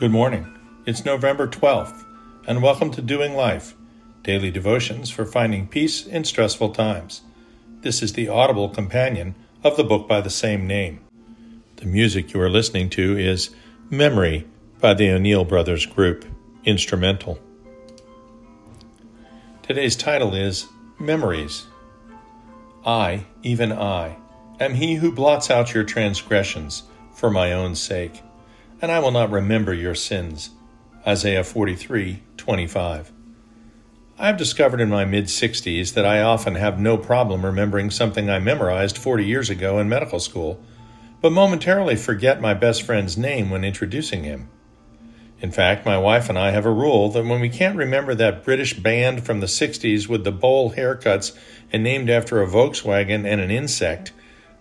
Good morning. It's November 12th, and welcome to Doing Life, daily devotions for finding peace in stressful times. This is the audible companion of the book by the same name. The music you are listening to is Memory by the O'Neill Brothers Group, instrumental. Today's title is Memories. I, even I, am he who blots out your transgressions for my own sake, and I will not remember your sins. Isaiah 43 25. I have discovered in my mid 60s that I often have no problem remembering something I memorized 40 years ago in medical school, but momentarily forget my best friend's name when introducing him. In fact, my wife and I have a rule that when we can't remember that British band from the 60s with the bowl haircuts and named after a Volkswagen and an insect,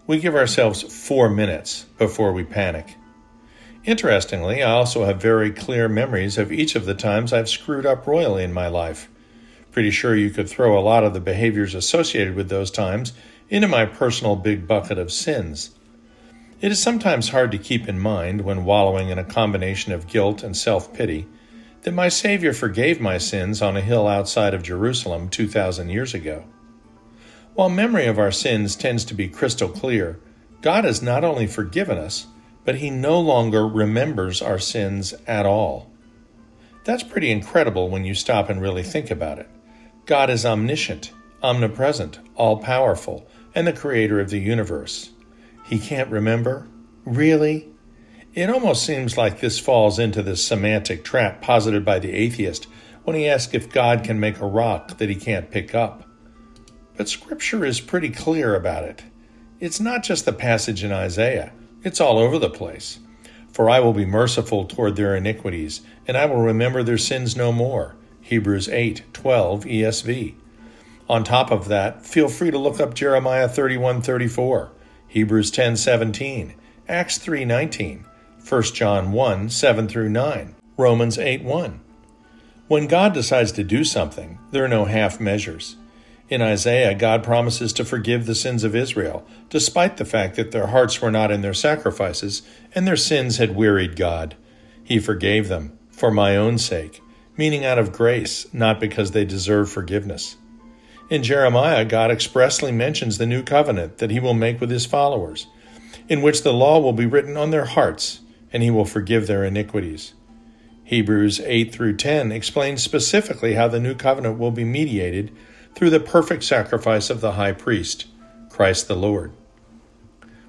we give ourselves four minutes before we panic. Interestingly, I also have very clear memories of each of the times I've screwed up royally in my life. Pretty sure you could throw a lot of the behaviors associated with those times into my personal big bucket of sins. It is sometimes hard to keep in mind, when wallowing in a combination of guilt and self pity, that my Savior forgave my sins on a hill outside of Jerusalem 2,000 years ago. While memory of our sins tends to be crystal clear, God has not only forgiven us, but He no longer remembers our sins at all. That's pretty incredible when you stop and really think about it. God is omniscient, omnipresent, all powerful, and the creator of the universe. He can't remember? Really? It almost seems like this falls into the semantic trap posited by the atheist when he asks if God can make a rock that he can't pick up. But Scripture is pretty clear about it. It's not just the passage in Isaiah, it's all over the place. For I will be merciful toward their iniquities, and I will remember their sins no more. Hebrews 8 12 ESV. On top of that, feel free to look up Jeremiah 31 34, Hebrews 10 17, Acts 3 19, 1 John 1 7 through 9, Romans 8 1. When God decides to do something, there are no half measures. In Isaiah, God promises to forgive the sins of Israel, despite the fact that their hearts were not in their sacrifices and their sins had wearied God. He forgave them for my own sake, meaning out of grace, not because they deserve forgiveness. In Jeremiah, God expressly mentions the new covenant that he will make with his followers, in which the law will be written on their hearts, and he will forgive their iniquities. Hebrews 8 through 10 explains specifically how the new covenant will be mediated through the perfect sacrifice of the high priest, Christ the Lord.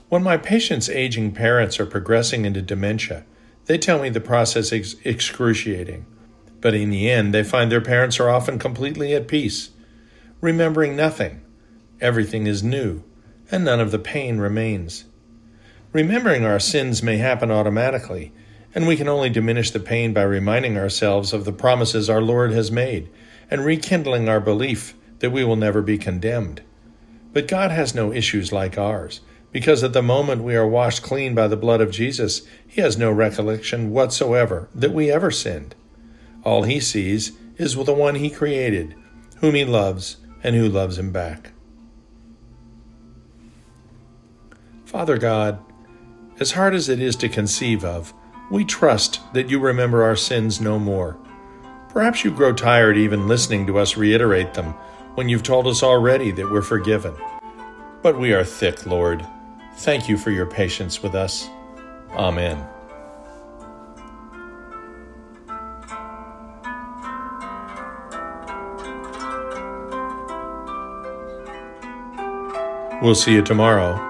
When my patients' aging parents are progressing into dementia, they tell me the process is excruciating. But in the end, they find their parents are often completely at peace, remembering nothing. Everything is new, and none of the pain remains. Remembering our sins may happen automatically, and we can only diminish the pain by reminding ourselves of the promises our Lord has made and rekindling our belief that we will never be condemned. But God has no issues like ours, because at the moment we are washed clean by the blood of Jesus, He has no recollection whatsoever that we ever sinned. All He sees is the one He created, whom He loves and who loves Him back. Father God, as hard as it is to conceive of, we trust that you remember our sins no more. Perhaps you grow tired even listening to us reiterate them when you've told us already that we're forgiven. But we are thick, Lord. Thank you for your patience with us. Amen. We'll see you tomorrow